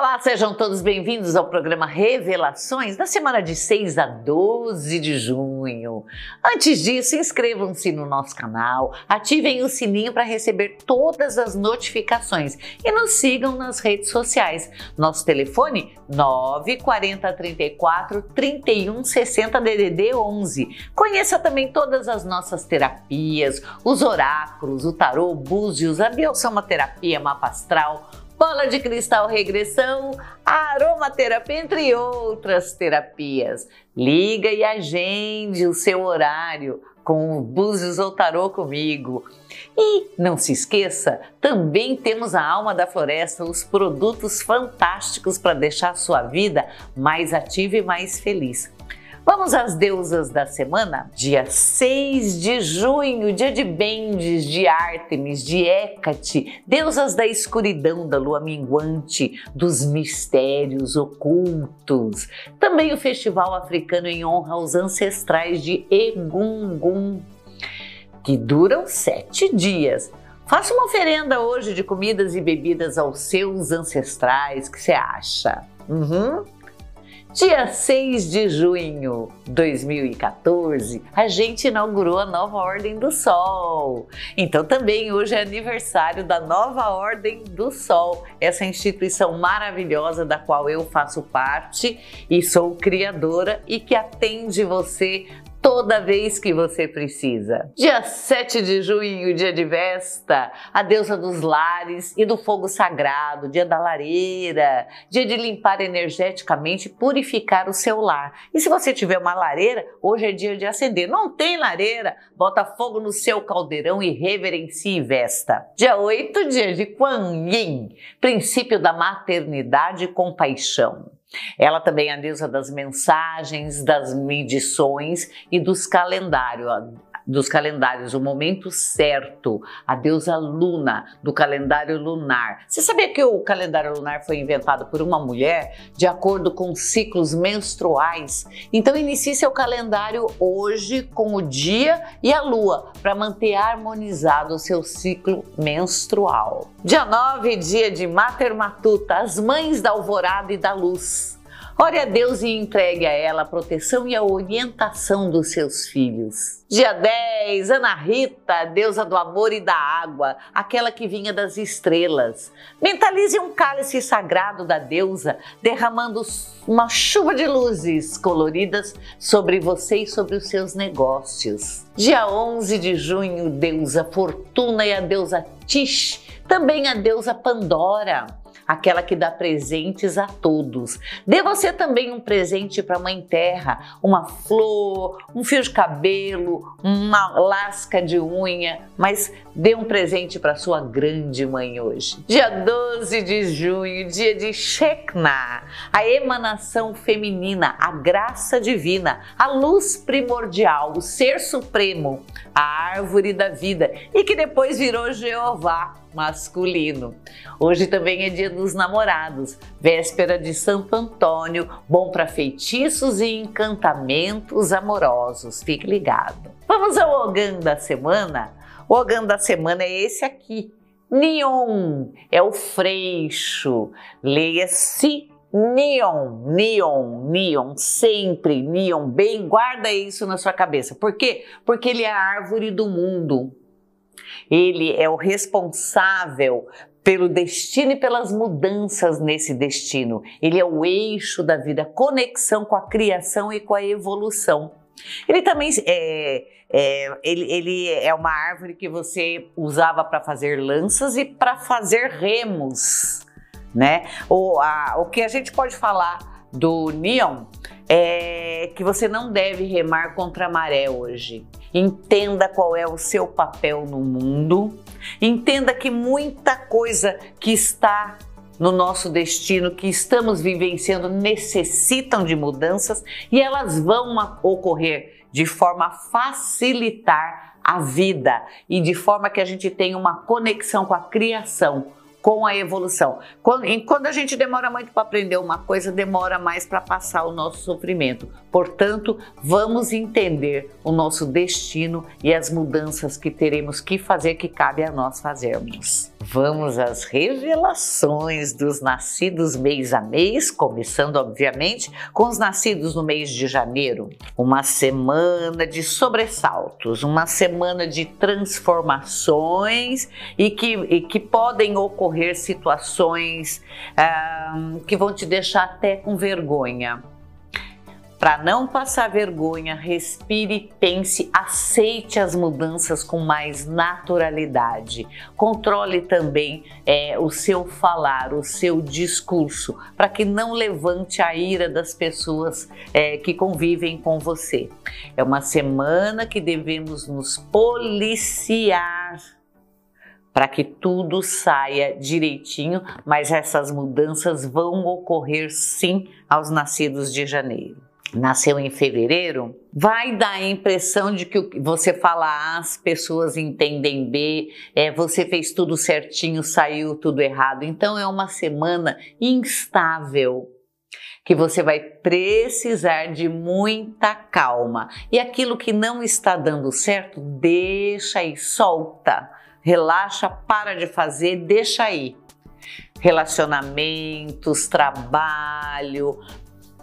Olá, sejam todos bem-vindos ao programa Revelações da semana de 6 a 12 de junho. Antes disso, inscrevam-se no nosso canal, ativem o sininho para receber todas as notificações e nos sigam nas redes sociais. Nosso telefone 940 34 31 60 DDD 11. Conheça também todas as nossas terapias, os oráculos, o tarô, búzios, a biossomaterapia, mapa astral, bola de cristal regressão, aromaterapia, entre outras terapias. Liga e agende o seu horário com o Búzios ou Tarô comigo. E não se esqueça, também temos a Alma da Floresta, os produtos fantásticos para deixar a sua vida mais ativa e mais feliz. Vamos às deusas da semana? Dia 6 de junho, dia de Bendes, de Ártemis, de Hécate, deusas da escuridão, da lua minguante, dos mistérios ocultos. Também o festival africano em honra aos ancestrais de Egungun, que duram sete dias. Faça uma oferenda hoje de comidas e bebidas aos seus ancestrais, que você acha? Uhum. Dia 6 de junho de 2014, a gente inaugurou a nova Ordem do Sol. Então, também hoje é aniversário da nova Ordem do Sol, essa instituição maravilhosa da qual eu faço parte e sou criadora e que atende você toda vez que você precisa. Dia 7 de junho, dia de Vesta, a deusa dos lares e do fogo sagrado, dia da lareira, dia de limpar energeticamente e purificar o seu lar. E se você tiver uma lareira, hoje é dia de acender. Não tem lareira? Bota fogo no seu caldeirão e reverencie Vesta. Dia 8, dia de Kuan Yin, princípio da maternidade e compaixão. Ela também é a deusa das mensagens, das medições e dos calendários, dos calendários, o momento certo, a deusa Luna do calendário lunar. Você sabia que o calendário lunar foi inventado por uma mulher de acordo com ciclos menstruais? Então inicie seu calendário hoje com o dia e a lua para manter harmonizado o seu ciclo menstrual. Dia 9, dia de Mater Matuta, as mães da alvorada e da luz. Ore a Deus e entregue a ela a proteção e a orientação dos seus filhos. Dia 10, Ana Rita, deusa do amor e da água, aquela que vinha das estrelas. Mentalize um cálice sagrado da deusa, derramando uma chuva de luzes coloridas sobre você e sobre os seus negócios. Dia 11 de junho, deusa Fortuna e a deusa Tish, também a deusa Pandora aquela que dá presentes a todos. Dê você também um presente para a Mãe Terra, uma flor, um fio de cabelo, uma lasca de unha, mas dê um presente para sua grande mãe hoje. Dia 12 de junho, dia de Shekna, a emanação feminina, a graça divina, a luz primordial, o ser supremo, a árvore da vida e que depois virou Jeová masculino. Hoje também é dia dos namorados, véspera de Santo Antônio, bom para feitiços e encantamentos amorosos. Fique ligado. Vamos ao Ogan da semana? O Ogan da semana é esse aqui. Neon é o freixo. Leia-se Neon, neon, neon, sempre neon, bem, guarda isso na sua cabeça. Por quê? Porque ele é a árvore do mundo. Ele é o responsável pelo destino e pelas mudanças nesse destino. Ele é o eixo da vida, conexão com a criação e com a evolução. Ele também é, é ele, ele é uma árvore que você usava para fazer lanças e para fazer remos, né? O, a, o que a gente pode falar do neon é que você não deve remar contra a maré hoje. Entenda qual é o seu papel no mundo. Entenda que muita coisa que está no nosso destino, que estamos vivenciando, necessitam de mudanças e elas vão ocorrer de forma a facilitar a vida e de forma que a gente tenha uma conexão com a criação, com a evolução. Quando, quando a gente demora muito para aprender uma coisa, demora mais para passar o nosso sofrimento. Portanto, vamos entender o nosso destino e as mudanças que teremos que fazer, que cabe a nós fazermos. Vamos às revelações dos nascidos mês a mês, começando, obviamente, com os nascidos no mês de janeiro. Uma semana de sobressaltos, uma semana de transformações e que, e que podem ocorrer situações ah, que vão te deixar até com vergonha. Para não passar vergonha, respire, pense, aceite as mudanças com mais naturalidade. Controle também é, o seu falar, o seu discurso, para que não levante a ira das pessoas é, que convivem com você. É uma semana que devemos nos policiar para que tudo saia direitinho, mas essas mudanças vão ocorrer sim aos nascidos de janeiro nasceu em fevereiro, vai dar a impressão de que você fala A, as pessoas entendem B, é, você fez tudo certinho, saiu tudo errado. Então é uma semana instável que você vai precisar de muita calma. E aquilo que não está dando certo, deixa aí, solta, relaxa, para de fazer, deixa aí relacionamentos, trabalho,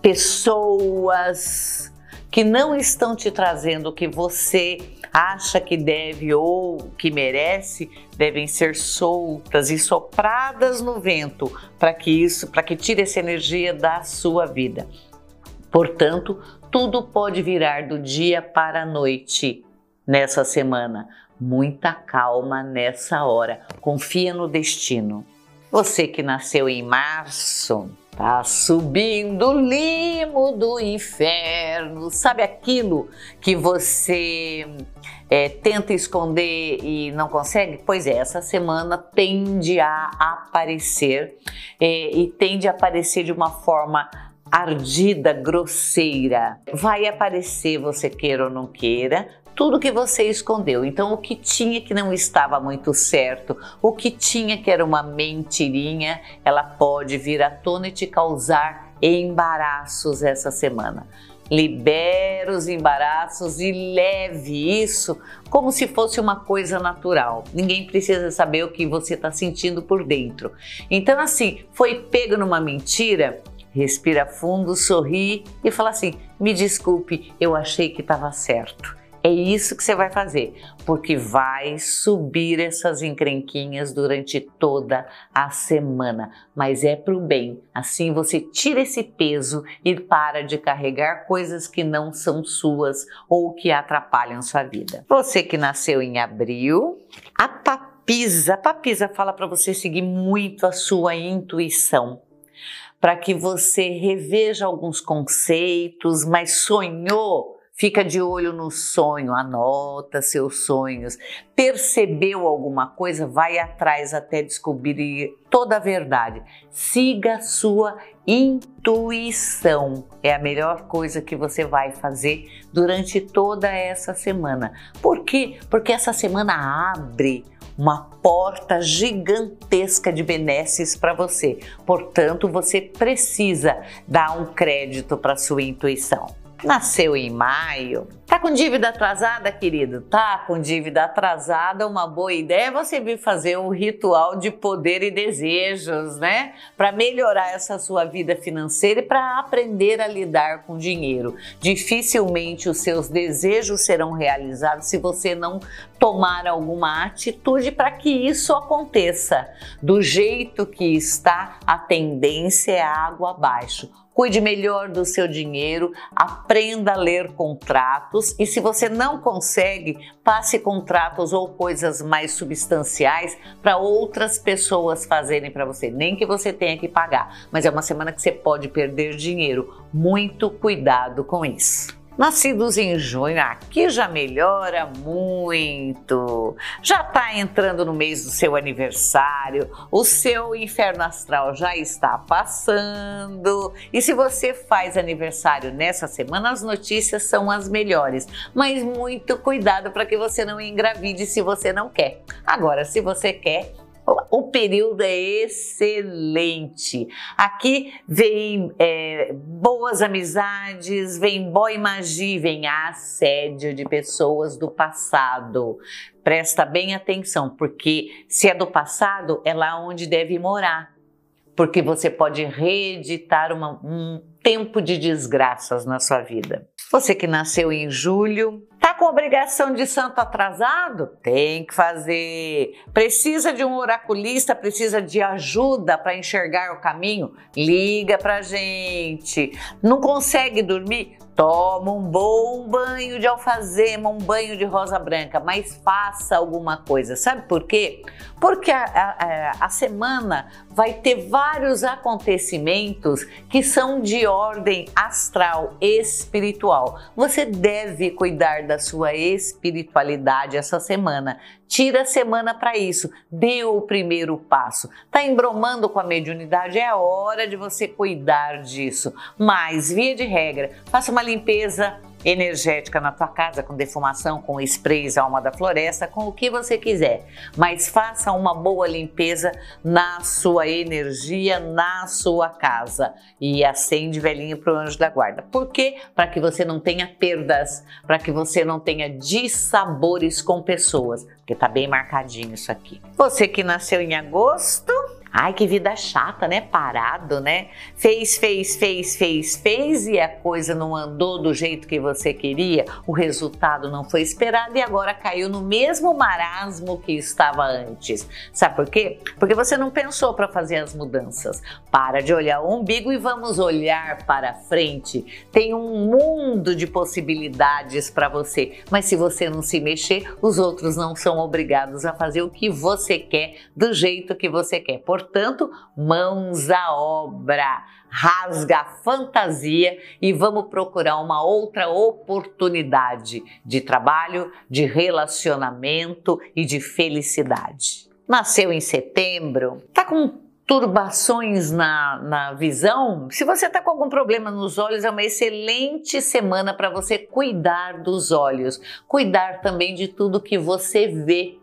pessoas que não estão te trazendo o que você acha que deve ou que merece, devem ser soltas e sopradas no vento para que isso, para que tire essa energia da sua vida. Portanto, tudo pode virar do dia para a noite nessa semana. Muita calma nessa hora. Confia no destino. Você que nasceu em março, Tá subindo o limo do inferno. Sabe aquilo que você é, tenta esconder e não consegue? Pois é, essa semana tende a aparecer é, e tende a aparecer de uma forma ardida, grosseira. Vai aparecer, você queira ou não queira, tudo que você escondeu. Então, o que tinha que não estava muito certo, o que tinha que era uma mentirinha, ela pode vir à tona e te causar embaraços essa semana. Libere os embaraços e leve isso como se fosse uma coisa natural. Ninguém precisa saber o que você está sentindo por dentro. Então, assim, foi pego numa mentira, respira fundo, sorri e fala assim: me desculpe, eu achei que estava certo. É isso que você vai fazer, porque vai subir essas encrenquinhas durante toda a semana, mas é para o bem. Assim você tira esse peso e para de carregar coisas que não são suas ou que atrapalham sua vida. Você que nasceu em abril, a papisa, a papisa fala para você seguir muito a sua intuição para que você reveja alguns conceitos, mas sonhou Fica de olho no sonho, anota seus sonhos. Percebeu alguma coisa? Vai atrás até descobrir toda a verdade. Siga sua intuição. É a melhor coisa que você vai fazer durante toda essa semana. Por quê? Porque essa semana abre uma porta gigantesca de benesses para você. Portanto, você precisa dar um crédito para sua intuição nasceu em maio. Tá com dívida atrasada, querido? Tá com dívida atrasada, uma boa ideia é você vir fazer um ritual de poder e desejos, né? Para melhorar essa sua vida financeira e para aprender a lidar com dinheiro. Dificilmente os seus desejos serão realizados se você não tomar alguma atitude para que isso aconteça. Do jeito que está, a tendência é água abaixo cuide melhor do seu dinheiro, aprenda a ler contratos e se você não consegue, passe contratos ou coisas mais substanciais para outras pessoas fazerem para você, nem que você tenha que pagar, mas é uma semana que você pode perder dinheiro. Muito cuidado com isso. Nascidos em junho, aqui já melhora muito. Já está entrando no mês do seu aniversário, o seu inferno astral já está passando. E se você faz aniversário nessa semana, as notícias são as melhores. Mas muito cuidado para que você não engravide se você não quer. Agora, se você quer, O período é excelente. Aqui vem é, boas amizades, vem boa magia, vem assédio de pessoas do passado. Presta bem atenção, porque se é do passado, é lá onde deve morar. Porque você pode reeditar uma, um tempo de desgraças na sua vida. Você que nasceu em julho, com obrigação de santo atrasado? Tem que fazer. Precisa de um oraculista, precisa de ajuda para enxergar o caminho? Liga pra gente. Não consegue dormir? Toma um bom banho de alfazema, um banho de rosa branca, mas faça alguma coisa. Sabe por quê? Porque a, a, a semana vai ter vários acontecimentos que são de ordem astral, espiritual. Você deve cuidar da sua espiritualidade essa semana. Tira a semana para isso, dê o primeiro passo. Tá embromando com a mediunidade? É hora de você cuidar disso. Mas, via de regra, faça uma limpeza energética na tua casa, com defumação, com sprays alma da floresta, com o que você quiser. Mas faça uma boa limpeza na sua energia, na sua casa. E acende velhinho para o anjo da guarda. Por quê? Para que você não tenha perdas, para que você não tenha dissabores com pessoas. Porque tá bem marcadinho isso aqui. Você que nasceu em agosto, Ai, que vida chata, né? Parado, né? Fez, fez, fez, fez, fez e a coisa não andou do jeito que você queria, o resultado não foi esperado e agora caiu no mesmo marasmo que estava antes. Sabe por quê? Porque você não pensou para fazer as mudanças. Para de olhar o umbigo e vamos olhar para frente. Tem um mundo de possibilidades para você, mas se você não se mexer, os outros não são obrigados a fazer o que você quer do jeito que você quer. Por Portanto, mãos à obra, rasga a fantasia e vamos procurar uma outra oportunidade de trabalho, de relacionamento e de felicidade. Nasceu em setembro, tá com turbações na, na visão, se você está com algum problema nos olhos, é uma excelente semana para você cuidar dos olhos, cuidar também de tudo que você vê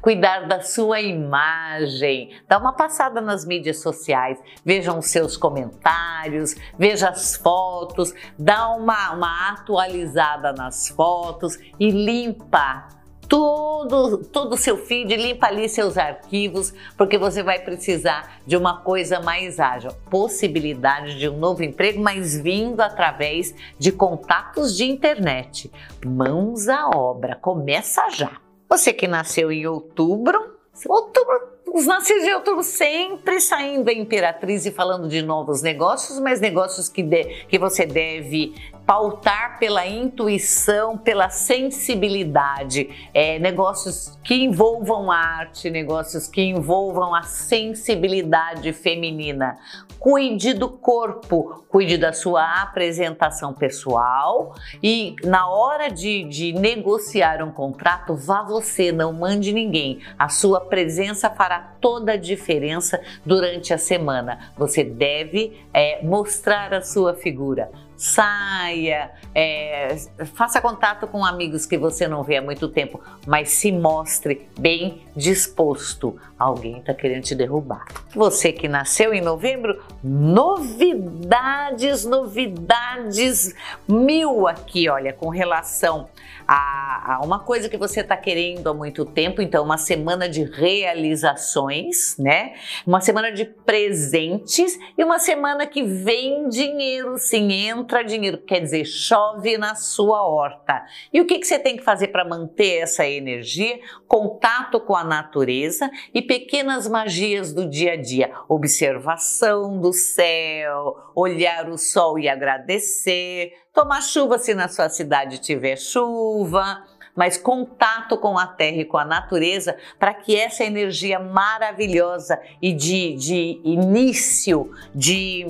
cuidar da sua imagem. Dá uma passada nas mídias sociais, vejam os seus comentários, veja as fotos, dá uma, uma atualizada nas fotos e limpa todo, todo o seu feed, limpa ali seus arquivos, porque você vai precisar de uma coisa mais ágil, possibilidade de um novo emprego, mas vindo através de contatos de internet. Mãos à obra, começa já! Você que nasceu em outubro, outubro os nascidos de outubro sempre saindo a Imperatriz e falando de novos negócios, mas negócios que, de, que você deve pautar pela intuição, pela sensibilidade, é, negócios que envolvam arte, negócios que envolvam a sensibilidade feminina. Cuide do corpo, cuide da sua apresentação pessoal e na hora de, de negociar um contrato, vá você, não mande ninguém. A sua presença fará toda a diferença durante a semana. Você deve é, mostrar a sua figura saia, é, faça contato com amigos que você não vê há muito tempo, mas se mostre bem disposto. Alguém está querendo te derrubar. Você que nasceu em novembro, novidades, novidades mil aqui, olha, com relação a, a uma coisa que você está querendo há muito tempo. Então, uma semana de realizações, né? Uma semana de presentes e uma semana que vem dinheiro, sim, entra dinheiro, quer dizer, chove na sua horta. E o que, que você tem que fazer para manter essa energia? Contato com a natureza e pequenas magias do dia a dia. Observação do céu, olhar o sol e agradecer, tomar chuva se na sua cidade tiver chuva mas contato com a terra e com a natureza para que essa energia maravilhosa e de, de início, de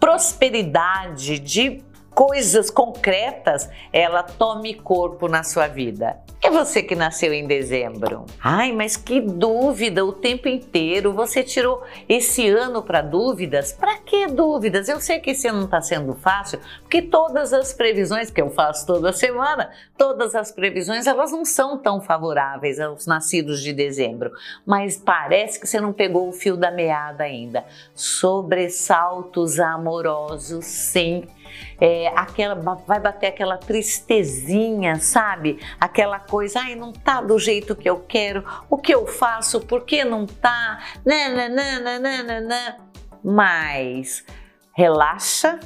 prosperidade, de coisas concretas ela tome corpo na sua vida. É você que nasceu em dezembro. Ai, mas que dúvida o tempo inteiro. Você tirou esse ano para dúvidas? Para que dúvidas? Eu sei que esse ano não está sendo fácil, porque todas as previsões que eu faço toda semana, todas as previsões, elas não são tão favoráveis aos nascidos de dezembro. Mas parece que você não pegou o fio da meada ainda. Sobressaltos amorosos, sim é, aquela, vai bater aquela tristezinha, sabe? Aquela coisa, ai, não tá do jeito que eu quero, o que eu faço, por que não tá? Nananana. Mas relaxa,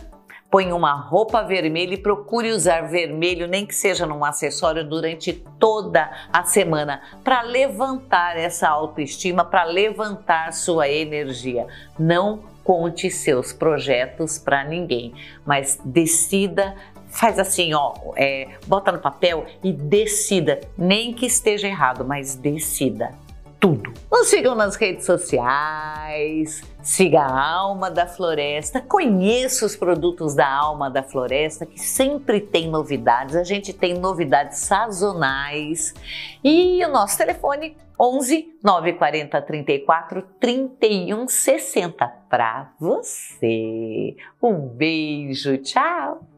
põe uma roupa vermelha e procure usar vermelho, nem que seja num acessório, durante toda a semana, para levantar essa autoestima, para levantar sua energia. Não conte seus projetos para ninguém, mas decida, faz assim, ó, é, bota no papel e decida, nem que esteja errado, mas decida tudo. Nos sigam nas redes sociais, siga a Alma da Floresta, conheça os produtos da Alma da Floresta, que sempre tem novidades, a gente tem novidades sazonais e o nosso telefone 11 940 34 31 60 para você. Um beijo, tchau!